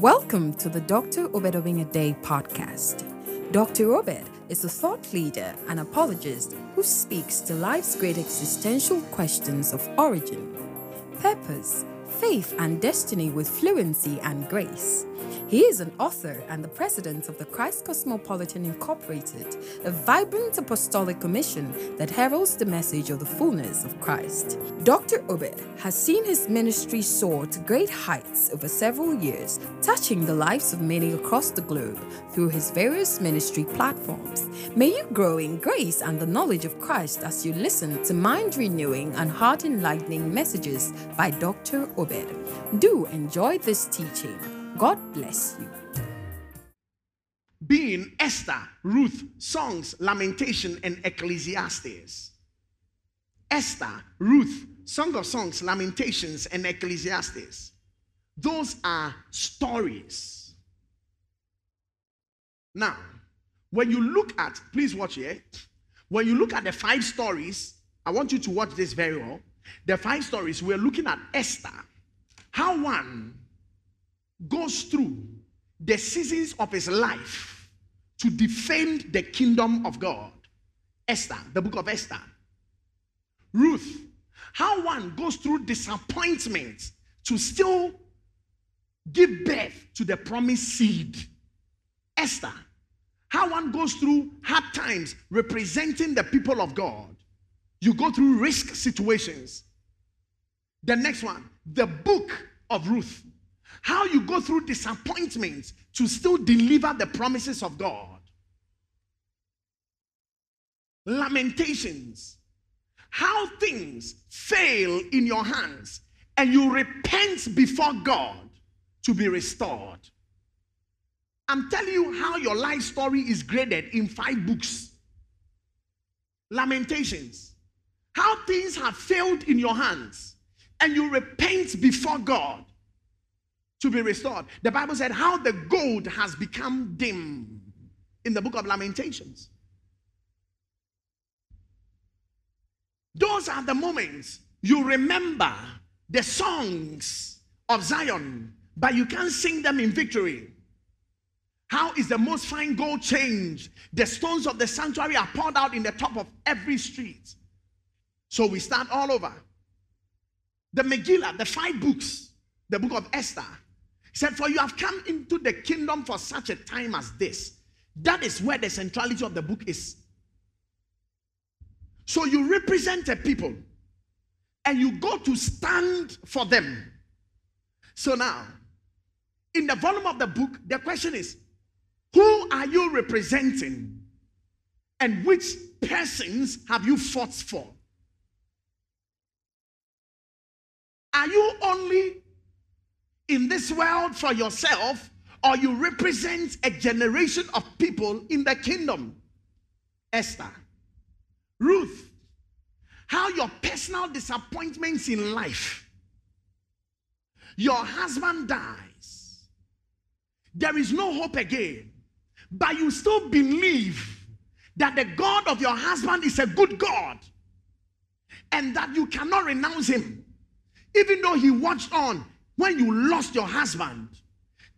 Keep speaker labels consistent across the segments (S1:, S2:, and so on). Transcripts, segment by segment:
S1: Welcome to the Dr. Obed Obeng-Addae podcast. Dr. Obed is a thought leader and apologist who speaks to life's great existential questions of origin, purpose, faith, and destiny with fluency and grace. He is an author and the president of the Christ Cosmopolitan Incorporated, a vibrant apostolic commission that heralds the message of the fullness of Christ. Dr. Obed has seen his ministry soar to great heights over several years, touching the lives of many across the globe through his various ministry platforms. May you grow in grace and the knowledge of Christ as you listen to mind renewing and heart enlightening messages by Dr. Obed. Do enjoy this teaching. God bless you.
S2: Being Esther, Ruth, Songs, Lamentation, and Ecclesiastes. Esther, Ruth, Song of Songs, Lamentations, and Ecclesiastes. Those are stories. Now, when you look at, please watch here. When you look at the five stories, I want you to watch this very well. The five stories, we're looking at Esther, how one goes through the seasons of his life to defend the kingdom of God. Esther, the book of Esther. Ruth, how one goes through disappointment to still give birth to the promised seed. Esther, how one goes through hard times representing the people of God. You go through risk situations. The next one, the book of Ruth how you go through disappointments to still deliver the promises of God. Lamentations. How things fail in your hands and you repent before God to be restored. I'm telling you how your life story is graded in five books. Lamentations. How things have failed in your hands and you repent before God to be restored. The Bible said how the gold has become dim in the book of Lamentations. Those are the moments you remember the songs of Zion, but you can't sing them in victory. How is the most fine gold changed? The stones of the sanctuary are poured out in the top of every street. So we start all over. The Megillah, the five books, the book of Esther, said, For you have come into the kingdom for such a time as this. That is where the centrality of the book is. So you represent a people and you go to stand for them. So now, in the volume of the book, the question is who are you representing and which persons have you fought for? Are you only in this world for yourself or you represent a generation of people in the kingdom. Esther, Ruth, how your personal disappointments in life, your husband dies, there is no hope again, but you still believe that the God of your husband is a good God and that you cannot renounce him, even though he watched on when you lost your husband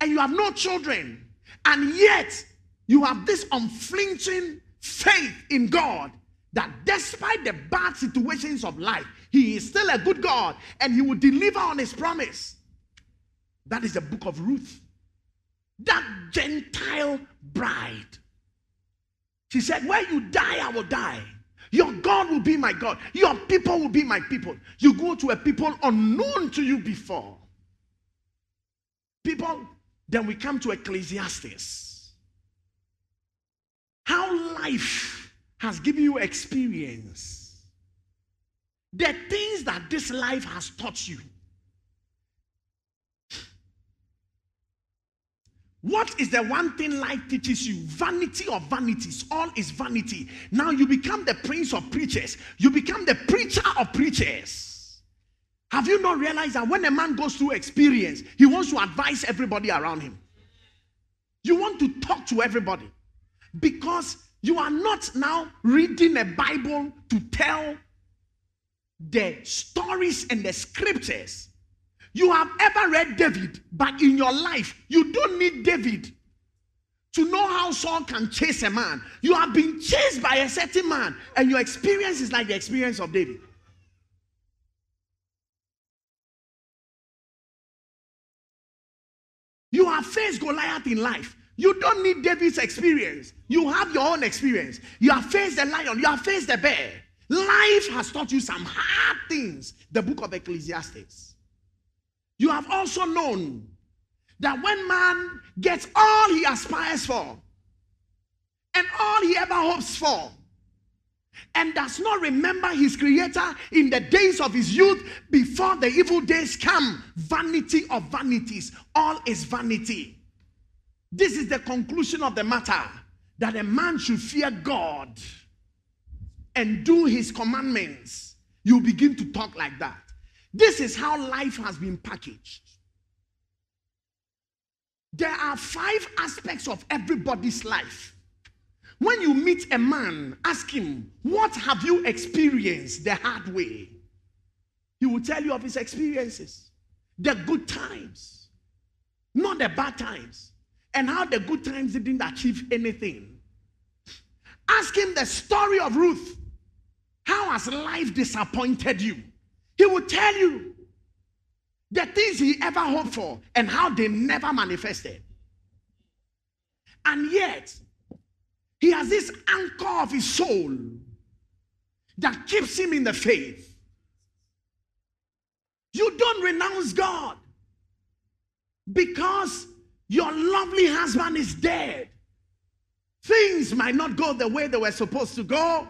S2: and you have no children, and yet you have this unflinching faith in God that despite the bad situations of life, He is still a good God and He will deliver on His promise. That is the book of Ruth. That Gentile bride. She said, Where you die, I will die. Your God will be my God. Your people will be my people. You go to a people unknown to you before. People, then we come to Ecclesiastes. How life has given you experience. The things that this life has taught you. What is the one thing life teaches you? Vanity of vanities. All is vanity. Now you become the prince of preachers. You become the preacher of preachers. Have you not realized that when a man goes through experience, he wants to advise everybody around him? You want to talk to everybody because you are not now reading a Bible to tell the stories and the scriptures. You have ever read David, but in your life, you don't need David to know how Saul can chase a man. You have been chased by a certain man, and your experience is like the experience of David. You have faced Goliath in life. You don't need David's experience. You have your own experience. You have faced the lion, you have faced the bear. Life has taught you some hard things. The book of Ecclesiastes. You have also known that when man gets all he aspires for and all he ever hopes for, and does not remember his creator in the days of his youth before the evil days come, vanity of vanities, all is vanity. This is the conclusion of the matter that a man should fear God and do his commandments. You begin to talk like that. This is how life has been packaged. There are five aspects of everybody's life. When you meet a man, ask him, What have you experienced the hard way? He will tell you of his experiences, the good times, not the bad times, and how the good times didn't achieve anything. Ask him the story of Ruth. How has life disappointed you? He will tell you the things he ever hoped for and how they never manifested. And yet, he has this anchor of his soul that keeps him in the faith. You don't renounce God because your lovely husband is dead. Things might not go the way they were supposed to go,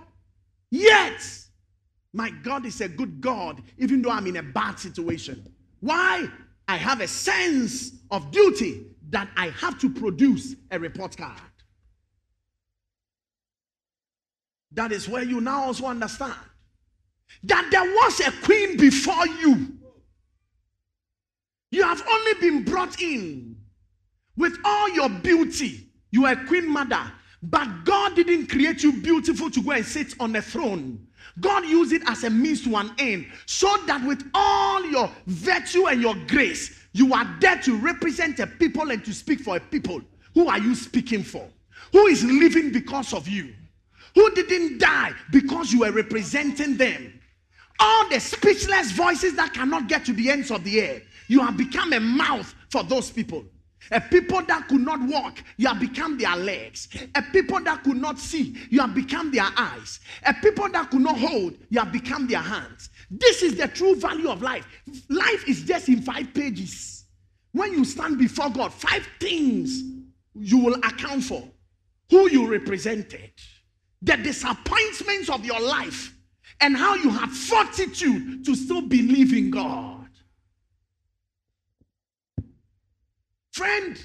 S2: yet, my God is a good God, even though I'm in a bad situation. Why? I have a sense of duty that I have to produce a report card. That is where you now also understand that there was a queen before you. You have only been brought in with all your beauty. You are a queen mother, but God didn't create you beautiful to go and sit on a throne. God used it as a means to an end so that with all your virtue and your grace, you are there to represent a people and to speak for a people. Who are you speaking for? Who is living because of you? Who didn't die because you were representing them? All the speechless voices that cannot get to the ends of the earth, you have become a mouth for those people. A people that could not walk, you have become their legs. A people that could not see, you have become their eyes. A people that could not hold, you have become their hands. This is the true value of life. Life is just in five pages. When you stand before God, five things you will account for who you represented, the disappointments of your life, and how you have fortitude to still believe in God. Friend,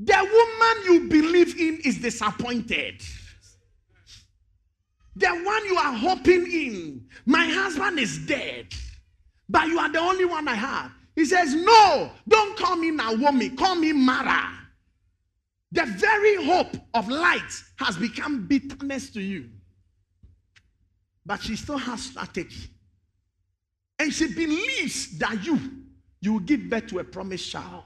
S2: the woman you believe in is disappointed. The one you are hoping in, my husband is dead, but you are the only one I have. He says, No, don't call me Naomi, call me Mara. The very hope of light has become bitterness to you. But she still has strategy. And she believes that you, you will give birth to a promised child.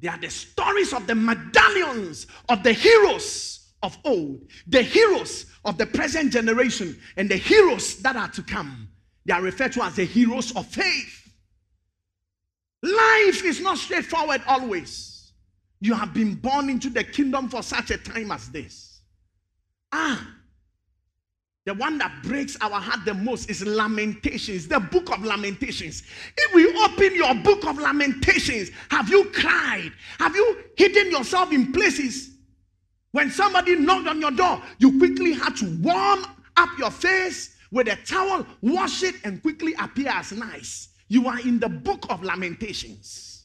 S2: They are the stories of the medallions of the heroes of old, the heroes of the present generation, and the heroes that are to come. They are referred to as the heroes of faith. Life is not straightforward always. You have been born into the kingdom for such a time as this. Ah, the one that breaks our heart the most is Lamentations, the book of Lamentations. If we open your book of Lamentations, have you cried? Have you hidden yourself in places? When somebody knocked on your door, you quickly had to warm up your face with a towel, wash it, and quickly appear as nice. You are in the book of Lamentations.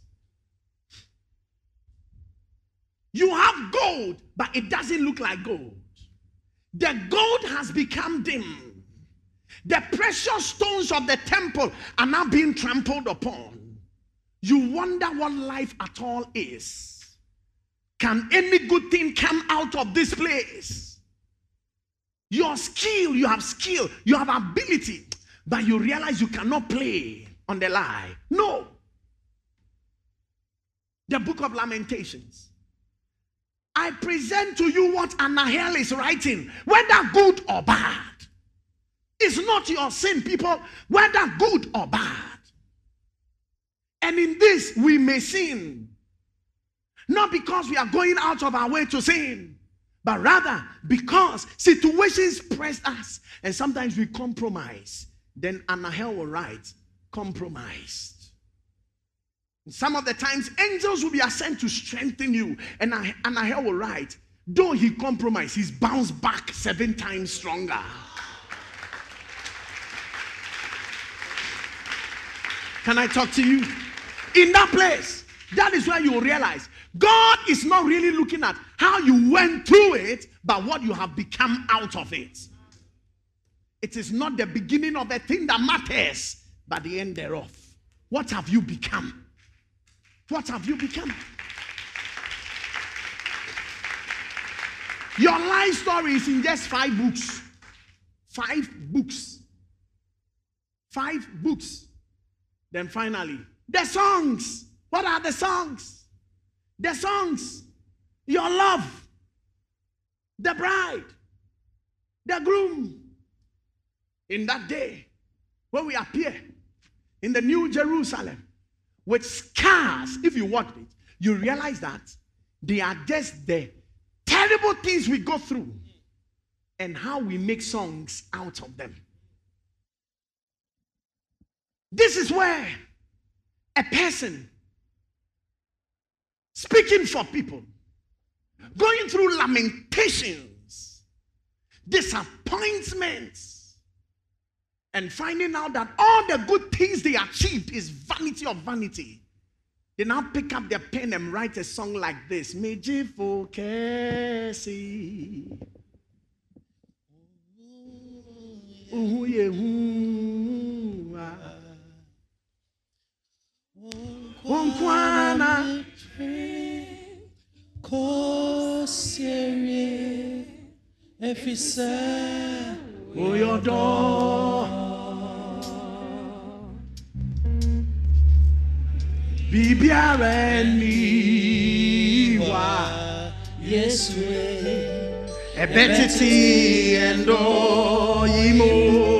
S2: You have gold, but it doesn't look like gold. The gold has become dim. The precious stones of the temple are now being trampled upon. You wonder what life at all is. Can any good thing come out of this place? Your skill, you have skill, you have ability, but you realize you cannot play on the lie. No. The book of Lamentations. I present to you what Anahel is writing, whether good or bad. It's not your sin, people, whether good or bad. And in this we may sin. Not because we are going out of our way to sin, but rather because situations press us and sometimes we compromise. Then Anahel will write, compromised. Some of the times, angels will be sent to strengthen you. And Anahel will write, though he compromised, he's bounced back seven times stronger. Can I talk to you? In that place, that is where you realize God is not really looking at how you went through it, but what you have become out of it. It is not the beginning of a thing that matters, but the end thereof. What have you become? What have you become? Your life story is in just five books. Five books. Five books. Then finally, the songs. What are the songs? The songs. Your love. The bride. The groom. In that day, when we appear in the New Jerusalem with scars, if you watch it, you realize that they are just the terrible things we go through and how we make songs out of them. This is where a person speaking for people, going through lamentations, disappointments, and finding out that all the good things they achieved is vanity of vanity. They now pick up their pen and write a song like this. Meji fokesi. Onkwana
S3: kosere
S2: oyodo bibiara ni wa
S3: yesu
S2: ebetiti endo yimo Hey!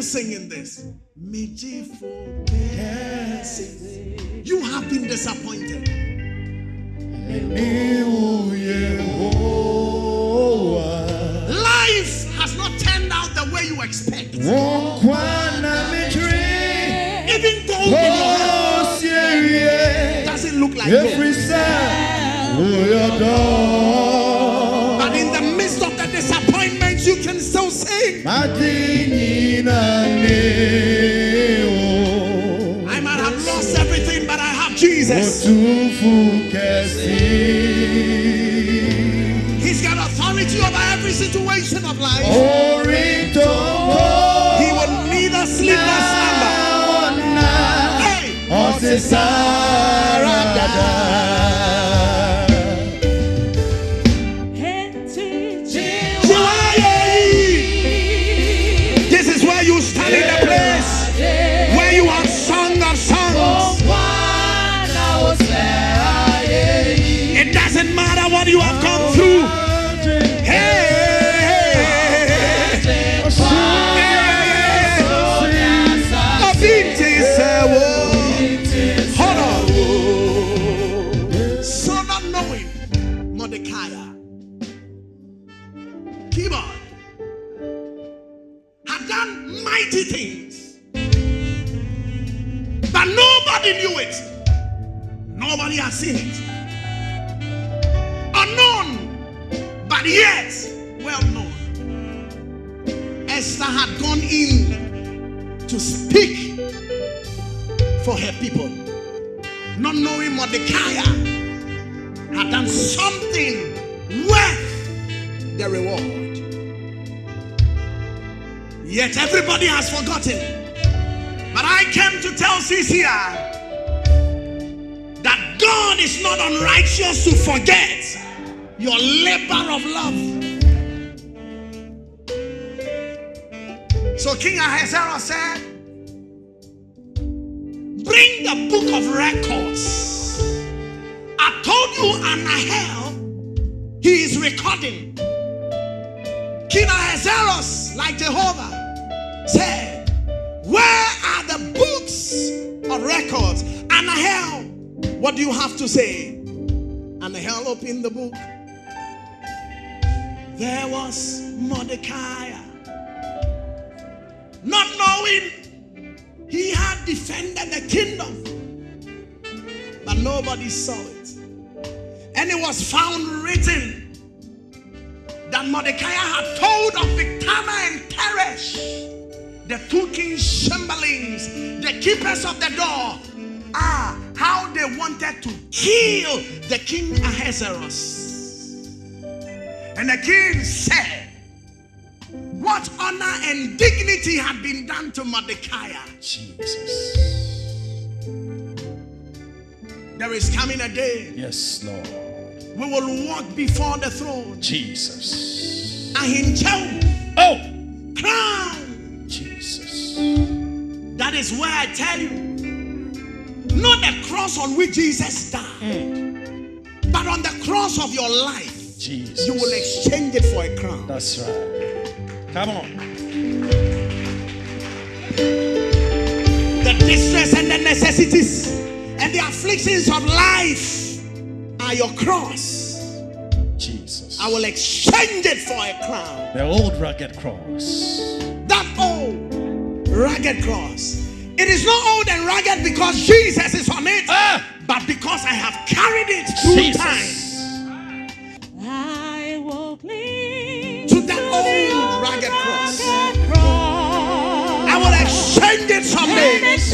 S2: Moment. Why are you singing this? You have been disappointed. Life expect.
S3: Wokwana mitri.
S2: Even gold in your hand
S3: Oh,
S2: doesn't look like
S3: Every
S2: gold.
S3: Oh,
S2: I might have lost everything, but I have Jesus. He's got authority over every situation of life. He will neither sleep nor slumber. Hey! Yet well known. Esther had gone in to speak for her people, not knowing Mordecai had done something worth the reward. Yet everybody has forgotten. But I came to tell Cecilia that God is not unrighteous to forget your labor of love. So King Ahasuerus said, Bring the book of records. I told you Anahel, he is recording. King Ahasuerus, like Jehovah, said, Where are the books of records? Anahel, what do you have to say? Anahel opened the book. There was Mordecai. Not knowing he had defended the kingdom, but nobody saw it. And it was found written that Mordecai had told of Bigthana and Teresh, the two kings, chamberlains, the keepers of the door, ah, how they wanted to kill the king Ahasuerus. And the king said, What honor and dignity had been done to Mordecai.
S3: Jesus.
S2: There is coming a day
S3: Yes, Lord.
S2: we will walk before the throne.
S3: Jesus.
S2: Ahinchau,
S3: Oh,
S2: crown.
S3: Jesus.
S2: That is where I tell you, not the cross on which Jesus died, mm. but on the cross of your life,
S3: Jesus.
S2: you will exchange it for a crown.
S3: That's right. Come on.
S2: The distress and the necessities and the afflictions of life are your cross.
S3: Jesus.
S2: I will exchange it for a crown.
S3: The old rugged cross.
S2: That old rugged cross. It is not old and rugged because Jesus is on it,
S3: Ah!
S2: but because I have carried it through time.
S3: Jesus.
S4: I
S2: exchange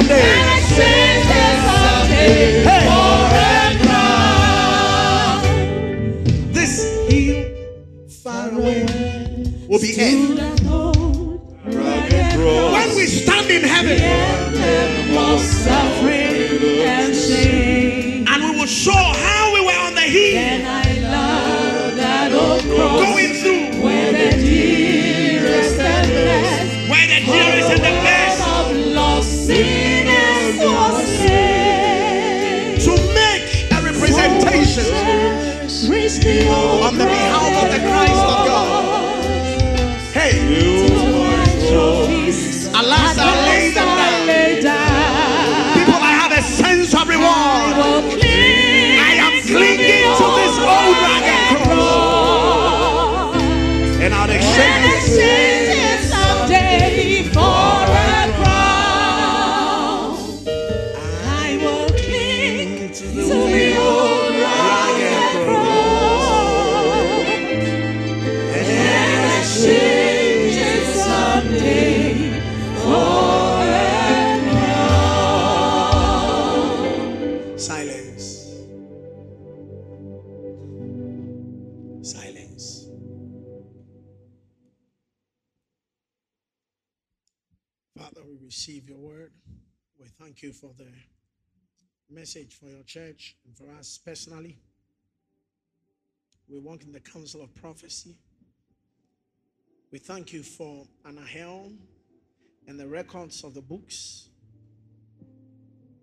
S2: someday. Hey. Thank you for the message for your church and for us personally. We walk in the counsel of prophecy. We thank you for Anahel and the records of the books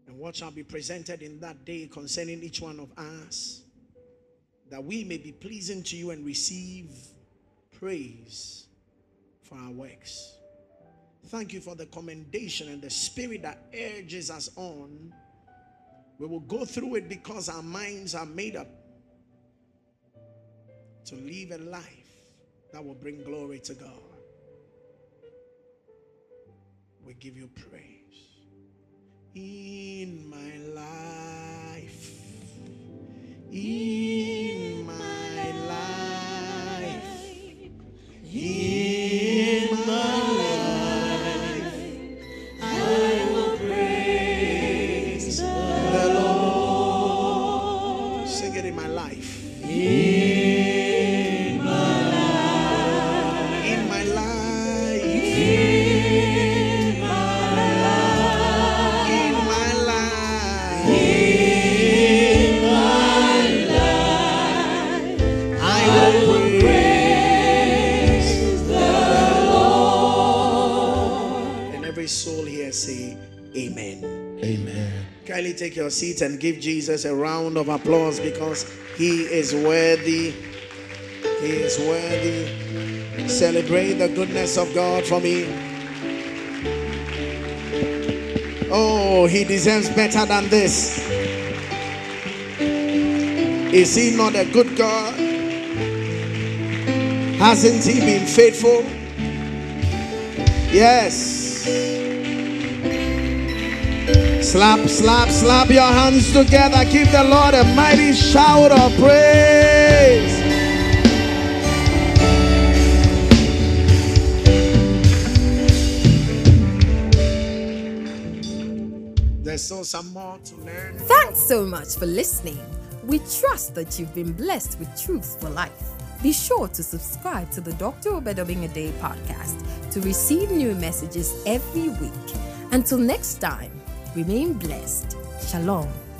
S2: and what shall be presented in that day concerning each one of us, that we may be pleasing to you and receive praise for our works. Thank you for the commendation and the spirit that urges us on. We will go through it because our minds are made up to live a life that will bring glory to God. We give you praise in my life. In my Kindly take your seat and give Jesus a round of applause because he is worthy. He is worthy. Celebrate the goodness of God for me. Oh, he deserves better than this. Is he not a good God? Hasn't he been faithful? Yes. Slap, slap, slap your hands together. Give the Lord a mighty shout of praise. There's still some more to learn.
S1: Thanks so much for listening. We trust that you've been blessed with truths for life. Be sure to subscribe to the Dr. Obed Obeng-Addae podcast to receive new messages every week. Until next time, remain blessed. Shalom.